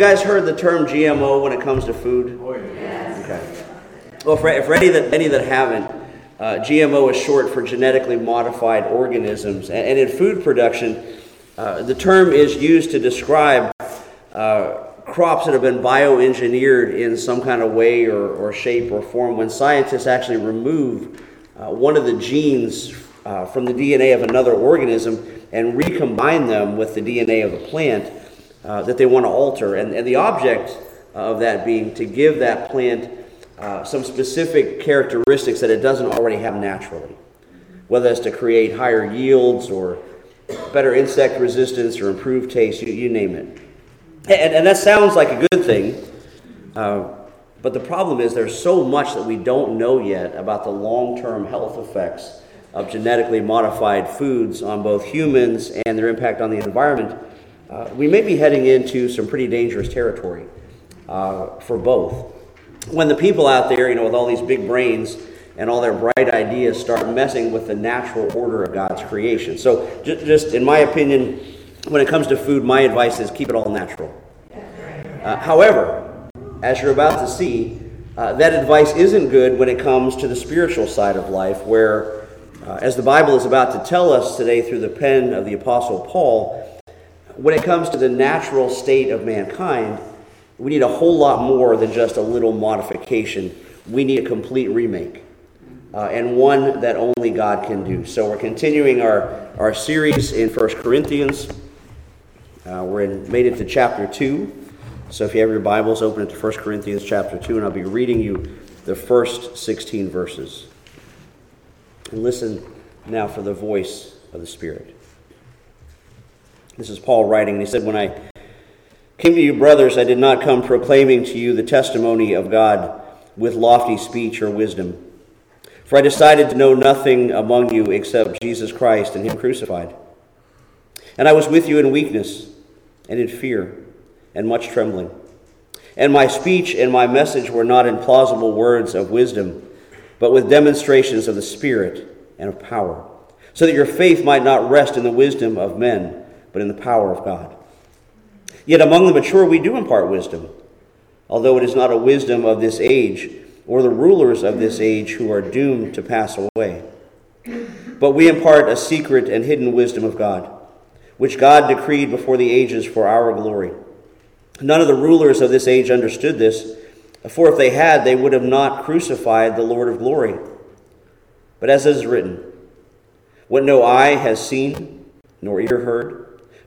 guys heard the term GMO when it comes to food? Oh, yeah. Okay. Well, for, for any that any that haven't, uh, GMO is short for genetically modified organisms, and, and in food production, uh, the term is used to describe uh, crops that have been bioengineered in some kind of way or, or shape or form. When scientists actually remove uh, one of the genes uh, from the DNA of another organism and recombine them with the DNA of the plant uh, that they want to alter. And, and the object of that being to give that plant uh, some specific characteristics that it doesn't already have naturally, whether it's to create higher yields or better insect resistance or improved taste, you, you name it. And, and, that sounds like a good thing, uh, but the problem is there's so much that we don't know yet about the long term health effects of genetically modified foods on both humans and their impact on the environment, uh, we may be heading into some pretty dangerous territory uh, for both. When the people out there, you know, with all these big brains and all their bright ideas start messing with the natural order of God's creation. So, just, just in my opinion, when it comes to food, my advice is keep it all natural. Uh, however, as you're about to see, uh, that advice isn't good when it comes to the spiritual side of life, where uh, as the Bible is about to tell us today through the pen of the Apostle Paul, when it comes to the natural state of mankind, we need a whole lot more than just a little modification. We need a complete remake, uh, and one that only God can do. So we're continuing our, our series in 1 Corinthians. Uh, we're in, made it to chapter 2. So if you have your Bibles, open it to 1 Corinthians chapter 2, and I'll be reading you the first 16 verses. And listen now for the voice of the Spirit. This is Paul writing, he said, When I came to you, brothers, I did not come proclaiming to you the testimony of God with lofty speech or wisdom. For I decided to know nothing among you except Jesus Christ and Him crucified. And I was with you in weakness and in fear and much trembling. And my speech and my message were not in plausible words of wisdom but with demonstrations of the Spirit and of power, so that your faith might not rest in the wisdom of men, but in the power of God. Yet among the mature we do impart wisdom, although it is not a wisdom of this age or the rulers of this age who are doomed to pass away. But we impart a secret and hidden wisdom of God, which God decreed before the ages for our glory. None of the rulers of this age understood this for if they had, they would have not crucified the Lord of glory. But as it is written, what no eye has seen, nor ear heard,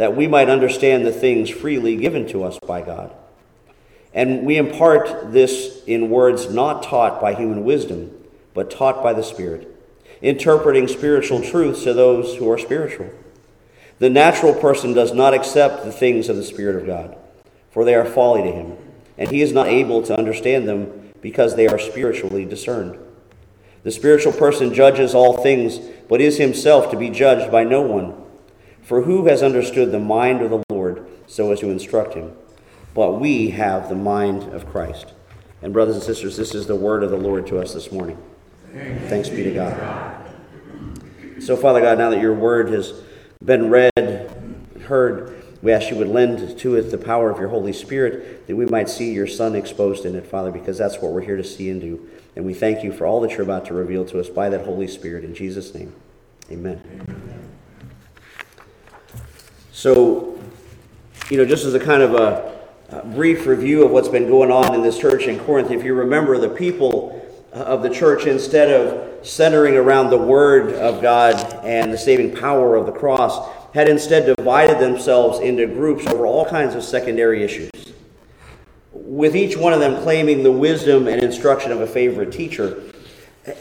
that we might understand the things freely given to us by God. And we impart this in words not taught by human wisdom, but taught by the Spirit, interpreting spiritual truths to those who are spiritual. The natural person does not accept the things of the Spirit of God, for they are folly to him and he is not able to understand them because they are spiritually discerned. The spiritual person judges all things, but is himself to be judged by no one. For who has understood the mind of the Lord so as to instruct him? But we have the mind of Christ. And, brothers and sisters, this is the word of the Lord to us this morning. Thanks, be to God. So, Father God, now that your word has been read, heard, we ask you would lend to it the power of your Holy Spirit that we might see your Son exposed in it, Father, because that's what we're here to see and do. And we thank you for all that you're about to reveal to us by that Holy Spirit. In Jesus' name, amen. amen. So, you know, just as a kind of a, a brief review of what's been going on in this church in Corinth, if you remember, the people of the church, instead of centering around the Word of God and the saving power of the cross, had instead divided themselves into groups over all kinds of secondary issues, with each one of them claiming the wisdom and instruction of a favorite teacher.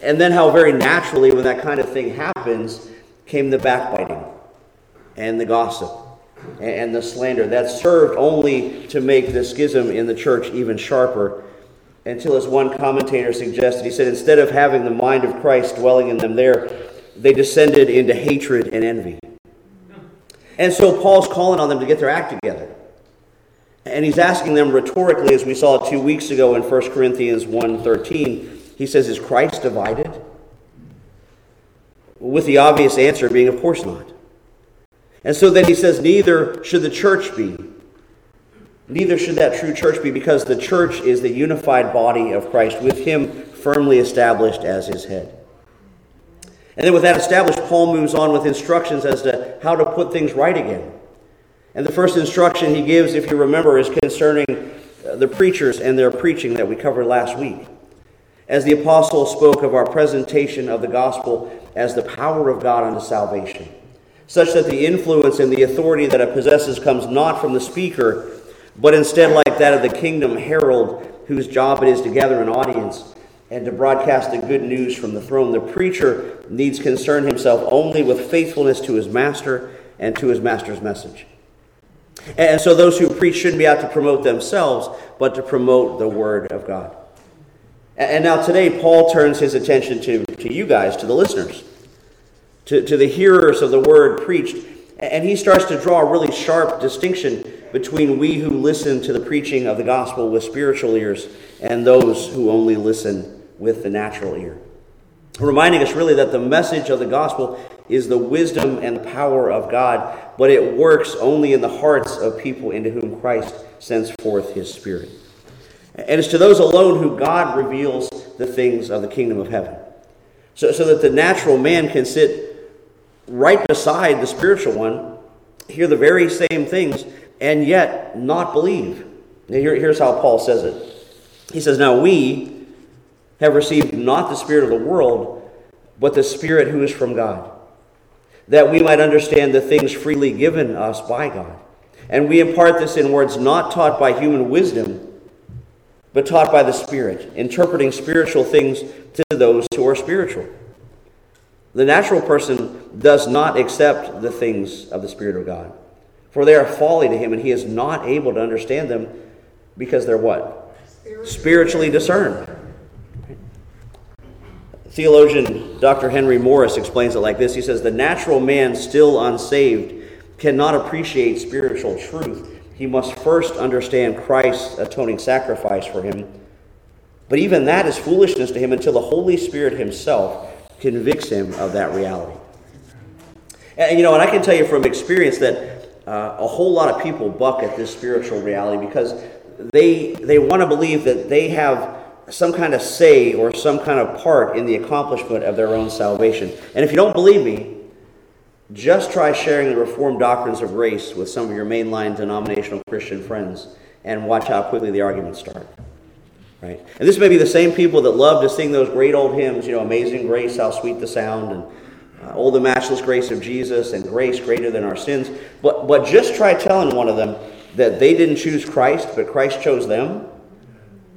And then, how very naturally, when that kind of thing happens, came the backbiting and the gossip and the slander that served only to make the schism in the church even sharper. Until, as one commentator suggested, he said, instead of having the mind of Christ dwelling in them there, they descended into hatred and envy. And so Paul's calling on them to get their act together. And he's asking them rhetorically, as we saw two weeks ago in 1 Corinthians 1.13, he says, Is Christ divided? With the obvious answer being, of course not. And so then he says, Neither should the church be. Neither should that true church be, because the church is the unified body of Christ, with him firmly established as his head. And then, with that established, Paul moves on with instructions as to how to put things right again. And the first instruction he gives, if you remember, is concerning uh, the preachers and their preaching that we covered last week. As the apostle spoke of our presentation of the gospel as the power of God unto salvation, such that the influence and the authority that it possesses comes not from the speaker, but instead like that of the kingdom herald, whose job it is to gather an audience and to broadcast the good news from the throne. The preacher needs concern himself only with faithfulness to his master and to his master's message. And so those who preach shouldn't be out to promote themselves, but to promote the word of God. And now today, Paul turns his attention to, to you guys, to the listeners, to, to the hearers of the word preached. And he starts to draw a really sharp distinction between we who listen to the preaching of the gospel with spiritual ears and those who only listen with the natural ear. Reminding us really that the message of the gospel is the wisdom and the power of God, but it works only in the hearts of people into whom Christ sends forth his Spirit. And it's to those alone who God reveals the things of the kingdom of heaven. So, so that the natural man can sit right beside the spiritual one, hear the very same things, and yet not believe. Here, here's how Paul says it. He says, Now we, have received not the Spirit of the world, but the Spirit who is from God, that we might understand the things freely given us by God. And we impart this in words not taught by human wisdom, but taught by the Spirit, interpreting spiritual things to those who are spiritual. The natural person does not accept the things of the Spirit of God, for they are folly to him, and he is not able to understand them because they're what? Spiritually discerned. Theologian Dr. Henry Morris explains it like this He says, The natural man, still unsaved, cannot appreciate spiritual truth. He must first understand Christ's atoning sacrifice for him. But even that is foolishness to him until the Holy Spirit himself convicts him of that reality. And you know, and I can tell you from experience that uh, a whole lot of people buck at this spiritual reality because they they want to believe that they have some kind of say or some kind of part in the accomplishment of their own salvation. And if you don't believe me, just try sharing the Reformed doctrines of grace with some of your mainline denominational Christian friends and watch how quickly the arguments start. Right? And this may be the same people that love to sing those great old hymns, you know, Amazing Grace, how sweet the sound, and uh, Oh, the matchless grace of Jesus, and grace greater than our sins. But, but just try telling one of them that they didn't choose Christ, but Christ chose them,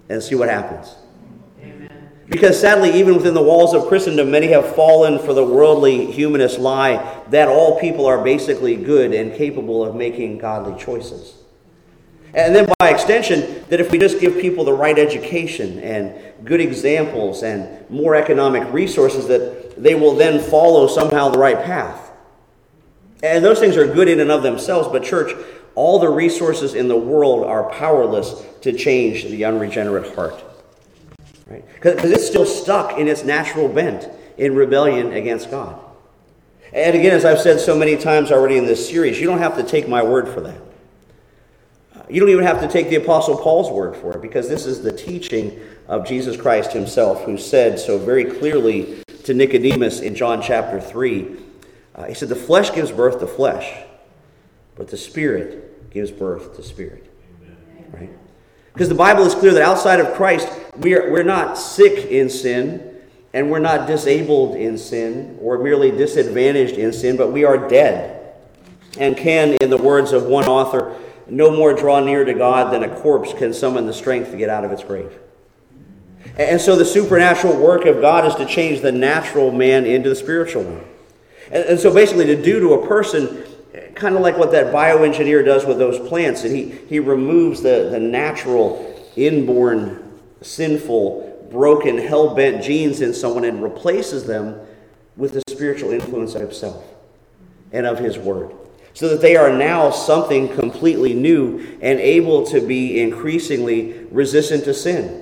and see what happens. Because sadly, even within the walls of Christendom, many have fallen for the worldly humanist lie that all people are basically good and capable of making godly choices. And then, by extension, that if we just give people the right education and good examples and more economic resources, that they will then follow somehow the right path. And those things are good in and of themselves, but, church, all the resources in the world are powerless to change the unregenerate heart. Right? Because it's still stuck in its natural bent in rebellion against God. And again, as I've said so many times already in this series, you don't have to take my word for that. You don't even have to take the Apostle Paul's word for it, because this is the teaching of Jesus Christ himself, who said so very clearly to Nicodemus in John chapter 3. Uh, he said, The flesh gives birth to flesh, but the Spirit gives birth to spirit. Right? Because the Bible is clear that outside of Christ, we are, we're not sick in sin, and we're not disabled in sin, or merely disadvantaged in sin, but we are dead. And can, in the words of one author, no more draw near to God than a corpse can summon the strength to get out of its grave. And so the supernatural work of God is to change the natural man into the spiritual one. And, so basically, to do to a person kind of like what that bioengineer does with those plants. And he, he removes the, the natural, inborn, sinful, broken, hell bent genes in someone and replaces them with the spiritual influence of himself and of his word. So that they are now something completely new and able to be increasingly resistant to sin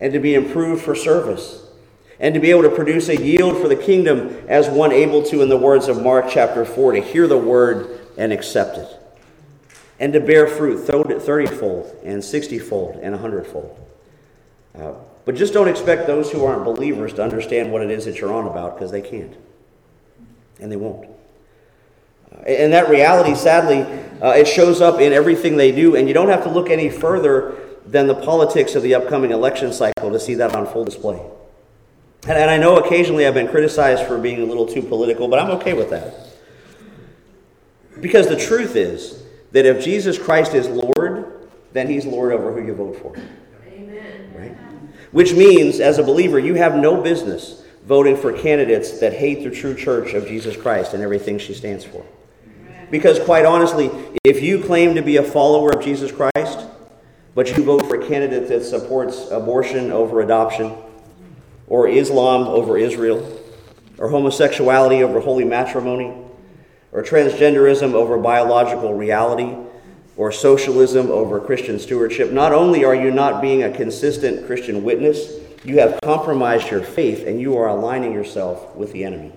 and to be improved for service and to be able to produce a yield for the kingdom as one able to, in the words of Mark chapter 4, to hear the word and accept it, and to bear fruit 30 fold and 60 fold and 100 fold. Uh, but just don't expect those who aren't believers to understand what it is that you're on about because they can't. And they won't. Uh, and that reality, sadly, uh, it shows up in everything they do, and you don't have to look any further than the politics of the upcoming election cycle to see that on full display. And, and I know occasionally I've been criticized for being a little too political, but I'm okay with that. Because the truth is that if Jesus Christ is Lord, then he's Lord over who you vote for. Amen. Right? Which means, as a believer, you have no business voting for candidates that hate the true church of Jesus Christ and everything she stands for. Because, quite honestly, if you claim to be a follower of Jesus Christ, but you vote for a candidate that supports abortion over adoption, or Islam over Israel, or homosexuality over holy matrimony, or transgenderism over biological reality, or socialism over Christian stewardship, not only are you not being a consistent Christian witness, you have compromised your faith and you are aligning yourself with the enemy.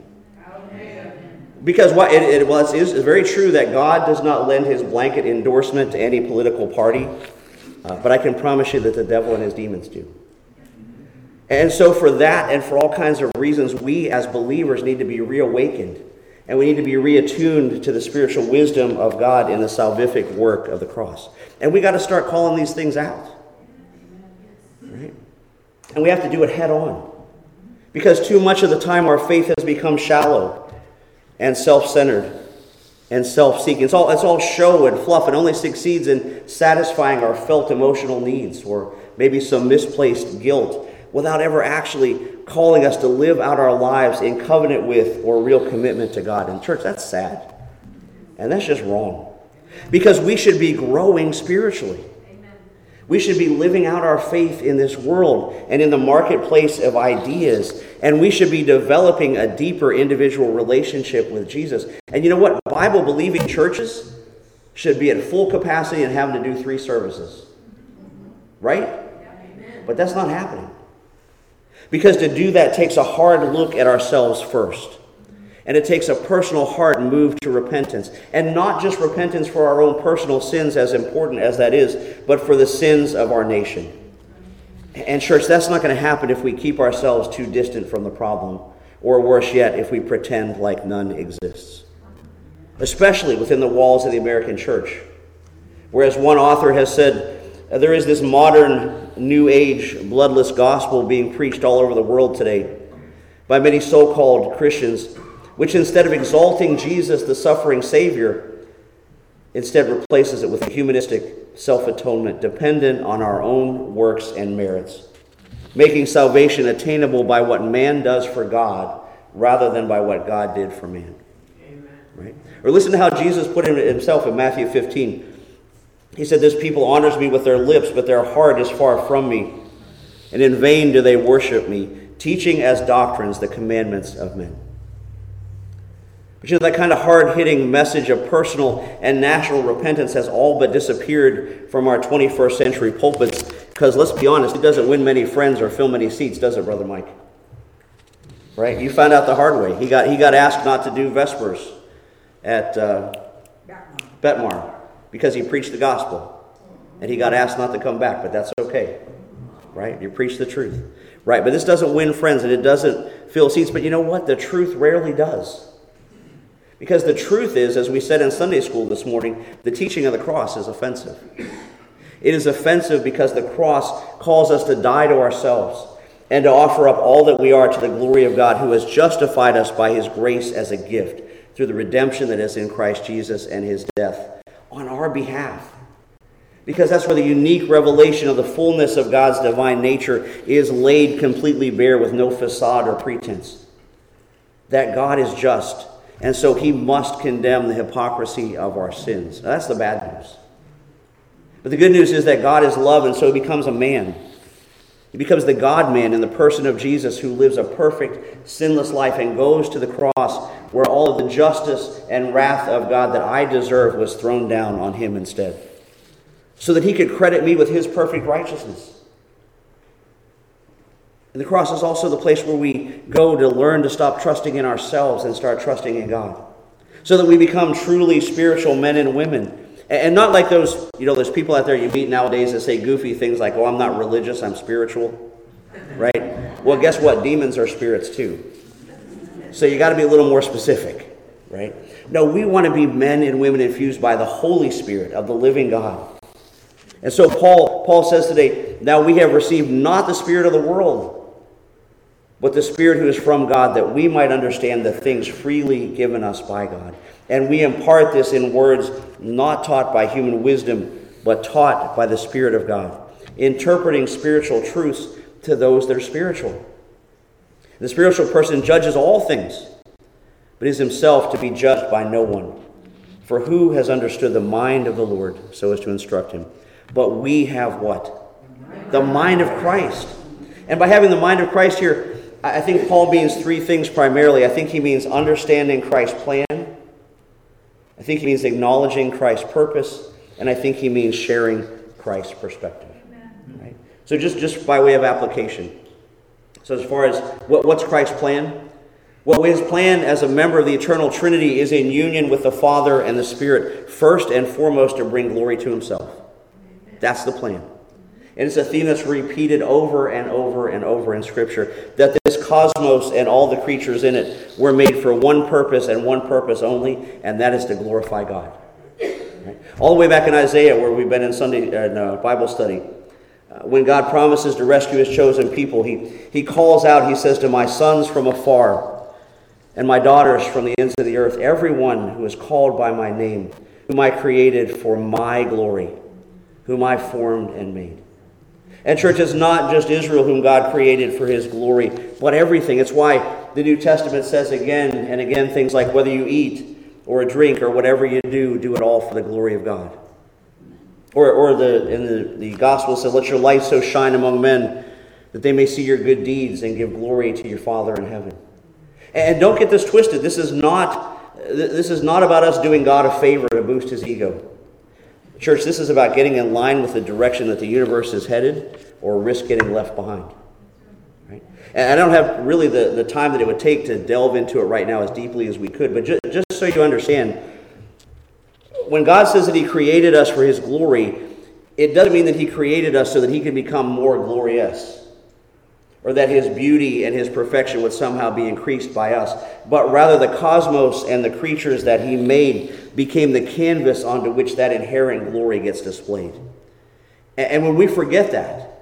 Because what it, it, well, it's, very true that God does not lend his blanket endorsement to any political party, uh, but I can promise you that the devil and his demons do. And so, for that and for all kinds of reasons, we as believers need to be reawakened and we need to be reattuned to the spiritual wisdom of God in the salvific work of the cross. And we got to start calling these things out. Right? And we have to do it head on. Because too much of the time our faith has become shallow and self centered and self seeking. It's all, it's all show and fluff and only succeeds in satisfying our felt emotional needs or maybe some misplaced guilt without ever actually calling us to live out our lives in covenant with or real commitment to God. And, church, that's sad. And that's just wrong. Because we should be growing spiritually. We should be living out our faith in this world and in the marketplace of ideas. And we should be developing a deeper individual relationship with Jesus. And you know what? Bible believing churches should be at full capacity and having to do three services. Right? But that's not happening. Because to do that takes a hard look at ourselves first. And it takes a personal heart move to repentance. And not just repentance for our own personal sins, as important as that is, but for the sins of our nation. And, church, that's not going to happen if we keep ourselves too distant from the problem, or worse yet, if we pretend like none exists. Especially within the walls of the American church. Whereas one author has said, uh, there is this modern, new age, bloodless gospel being preached all over the world today by many so called Christians, which instead of exalting Jesus, the suffering Savior, instead replaces it with a humanistic self atonement dependent on our own works and merits, making salvation attainable by what man does for God rather than by what God did for man. Amen. Right? Or listen to how Jesus put it himself in Matthew 15. He said, This people honors me with their lips, but their heart is far from me. And in vain do they worship me, teaching as doctrines the commandments of men. But you know, that kind of hard hitting message of personal and national repentance has all but disappeared from our 21st century pulpits because let's be honest, it doesn't win many friends or fill many seats, does it, Brother Mike? Right? You found out the hard way. He got, he got asked not to do Vespers at uh, Betmar because he preached the gospel. And he got asked not to come back, but that's okay. Right? You preach the truth. Right? But this doesn't win friends and it doesn't fill seats. But you know what? The truth rarely does. Because the truth is, as we said in Sunday school this morning, the teaching of the cross is offensive. It is offensive because the cross calls us to die to ourselves and to offer up all that we are to the glory of God who has justified us by his grace as a gift through the redemption that is in Christ Jesus and his death on our behalf. Because that's where the unique revelation of the fullness of God's divine nature is laid completely bare with no facade or pretense. That God is just And so he must condemn the hypocrisy of our sins. Now, that's the bad news. But the good news is that God is love, and so he becomes a man. He becomes the God man in the person of Jesus who lives a perfect, sinless life and goes to the cross where all of the justice and wrath of God that I deserve was thrown down on him instead. So that he could credit me with his perfect righteousness. And the cross is also the place where we go to learn to stop trusting in ourselves and start trusting in God. So that we become truly spiritual men and women and not like those, you know, there's people out there you meet nowadays that say goofy things like, oh, I'm not religious, I'm spiritual. Right? Well, guess what? Demons are spirits too. So you got to be a little more specific, right? No, we want to be men and women infused by the Holy Spirit of the living God. And so Paul, Paul says today, now we have received not the spirit of the world, but the Spirit who is from God, that we might understand the things freely given us by God. And we impart this in words not taught by human wisdom, but taught by the Spirit of God, interpreting spiritual truths to those that are spiritual. The spiritual person judges all things, but is himself to be judged by no one. For who has understood the mind of the Lord so as to instruct him? But we have what? The mind of Christ. And by having the mind of Christ here, I think Paul means three things primarily. I think he means understanding Christ's plan, I think he means acknowledging Christ's purpose, and I think he means sharing Christ's perspective. Right? So, just, just by way of application. So, as far as what, what's Christ's plan? Well, his plan as a member of the eternal Trinity is in union with the Father and the Spirit, first and foremost to bring glory to himself. That's the plan. And it's a theme that's repeated over and over and over in Scripture that this cosmos and all the creatures in it were made for one purpose and one purpose only, and that is to glorify God. All the way back in Isaiah, where we've been in Sunday uh, no, Bible study, uh, when God promises to rescue his chosen people, he, he calls out, he says, To my sons from afar and my daughters from the ends of the earth, everyone who is called by my name, whom I created for my glory, whom I formed and made. And, church, it's not just Israel whom God created for his glory, but everything. It's why the New Testament says again and again things like whether you eat or drink or whatever you do, do it all for the glory of God. Or, or the, in the, the gospel says, let your light so shine among men that they may see your good deeds and give glory to your Father in heaven. And don't get this twisted. This is not, this is not about us doing God a favor to boost his ego. Church, this is about getting in line with the direction that the universe is headed or risk getting left behind. Right? And I don't have really the, the time that it would take to delve into it right now as deeply as we could, but just, just so you understand, when God says that He created us for His glory, it doesn't mean that He created us so that He can become more glorious or that his beauty and his perfection would somehow be increased by us, but rather the cosmos and the creatures that he made became the canvas onto which that inherent glory gets displayed. And when we forget that,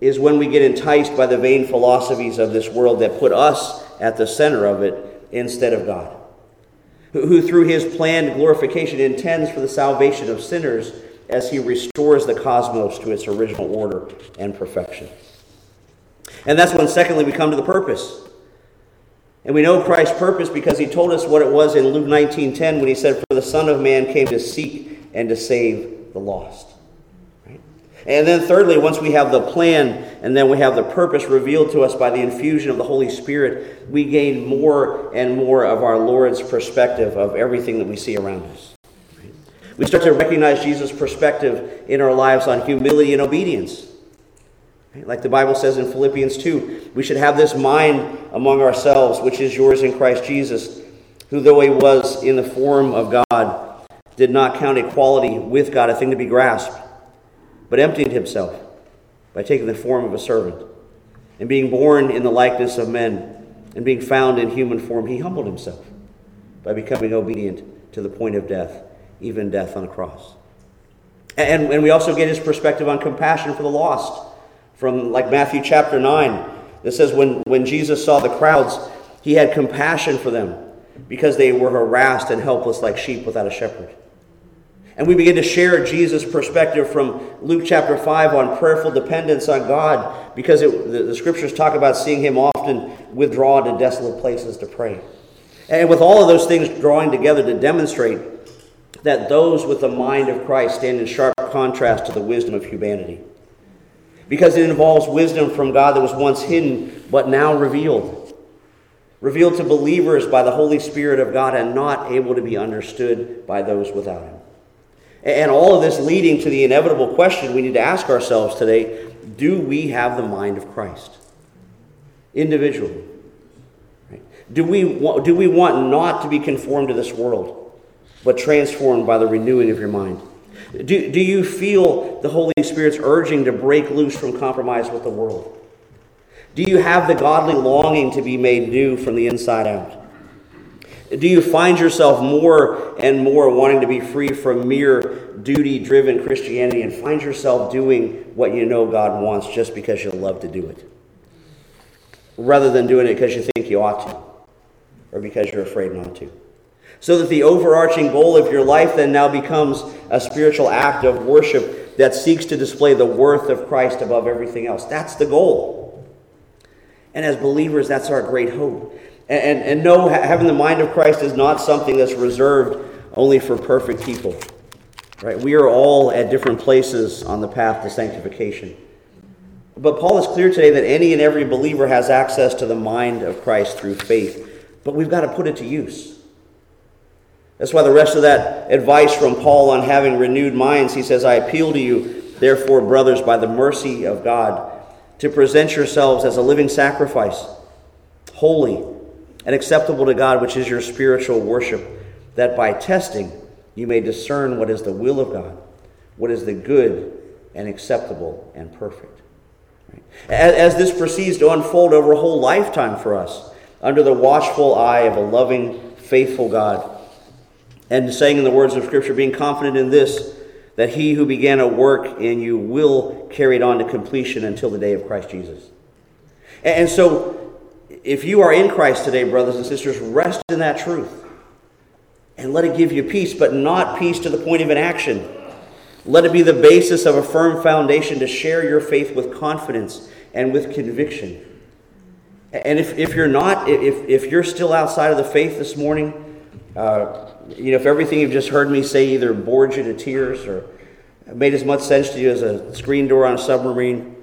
is when we get enticed by the vain philosophies of this world that put us at the center of it instead of God, who through his planned glorification intends for the salvation of sinners as he restores the cosmos to its original order and perfection. And that's when, secondly, we come to the purpose. And we know Christ's purpose because he told us what it was in Luke 19:10 when he said, For the Son of Man came to seek and to save the lost. Right? And then thirdly, once we have the plan and then we have the purpose revealed to us by the infusion of the Holy Spirit, we gain more and more of our Lord's perspective of everything that we see around us. Right? We start to recognize Jesus' perspective in our lives on humility and obedience. Like the Bible says in Philippians 2, we should have this mind among ourselves, which is yours in Christ Jesus, who, though he was in the form of God, did not count equality with God a thing to be grasped, but emptied himself by taking the form of a servant. And being born in the likeness of men, and being found in human form, he humbled himself by becoming obedient to the point of death, even death on a cross. And, and we also get his perspective on compassion for the lost from like Matthew chapter 9. It says, when, when Jesus saw the crowds, he had compassion for them because they were harassed and helpless like sheep without a shepherd. And we begin to share Jesus' perspective from Luke chapter 5 on prayerful dependence on God because it, the, the scriptures talk about seeing him often withdraw to desolate places to pray. And with all of those things drawing together to demonstrate that those with the mind of Christ stand in sharp contrast to the wisdom of humanity. Because it involves wisdom from God that was once hidden but now revealed. Revealed to believers by the Holy Spirit of God and not able to be understood by those without Him. And all of this leading to the inevitable question we need to ask ourselves today do we have the mind of Christ? Individually. Do we, do we want not to be conformed to this world, but transformed by the renewing of your mind? Do, do you feel the Holy Spirit's urging to break loose from compromise with the world? Do you have the godly longing to be made new from the inside out? Do you find yourself more and more wanting to be free from mere duty driven Christianity and find yourself doing what you know God wants just because you love to do it? Rather than doing it because you think you ought to or because you're afraid not to. So that the overarching goal of your life then now becomes a spiritual act of worship that seeks to display the worth of Christ above everything else. That's the goal. And as believers, that's our great hope. And, and, and no, having the mind of Christ is not something that's reserved only for perfect people. Right? We are all at different places on the path to sanctification. But Paul is clear today that any and every believer has access to the mind of Christ through faith but we've got to put it to use. That's why the rest of that advice from Paul on having renewed minds, he says, I appeal to you, therefore, brothers, by the mercy of God, to present yourselves as a living sacrifice, holy and acceptable to God, which is your spiritual worship, that by testing you may discern what is the will of God, what is the good and acceptable and perfect. As, this proceeds to unfold over a whole lifetime for us, under the watchful eye of a loving, faithful God. And saying in the words of Scripture, being confident in this, that he who began a work in you will carry it on to completion until the day of Christ Jesus. And so, if you are in Christ today, brothers and sisters, rest in that truth and let it give you peace, but not peace to the point of inaction. Let it be the basis of a firm foundation to share your faith with confidence and with conviction. And if, if you're not, if, if you're still outside of the faith this morning, uh, you know, if everything you've just heard me say either bored you to tears or made as much sense to you as a screen door on a submarine,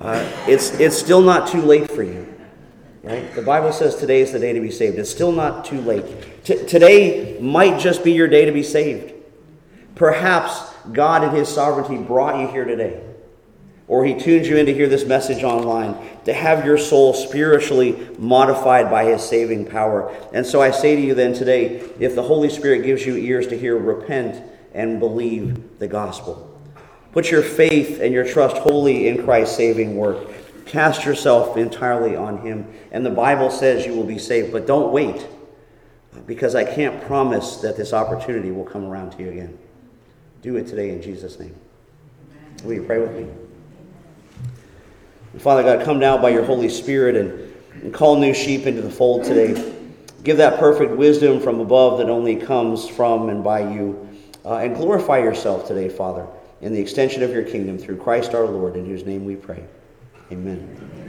uh, it's, it's still not too late for you. Right? The Bible says today is the day to be saved. It's still not too late. T- today might just be your day to be saved. Perhaps God in His sovereignty brought you here today or he tunes you in to hear this message online, to have your soul spiritually modified by his saving power. And so I say to you then today, if the Holy Spirit gives you ears to hear, repent and believe the gospel. Put your faith and your trust wholly in Christ's saving work. Cast yourself entirely on him. And the Bible says you will be saved. But don't wait, because I can't promise that this opportunity will come around to you again. Do it today in Jesus' name. Will you pray with me? Father God, come now by your Holy Spirit and, and call new sheep into the fold today. Give that perfect wisdom from above that only comes from and by you. Uh, and glorify yourself today, Father, in the extension of your kingdom through Christ our Lord, in whose name we pray. Amen.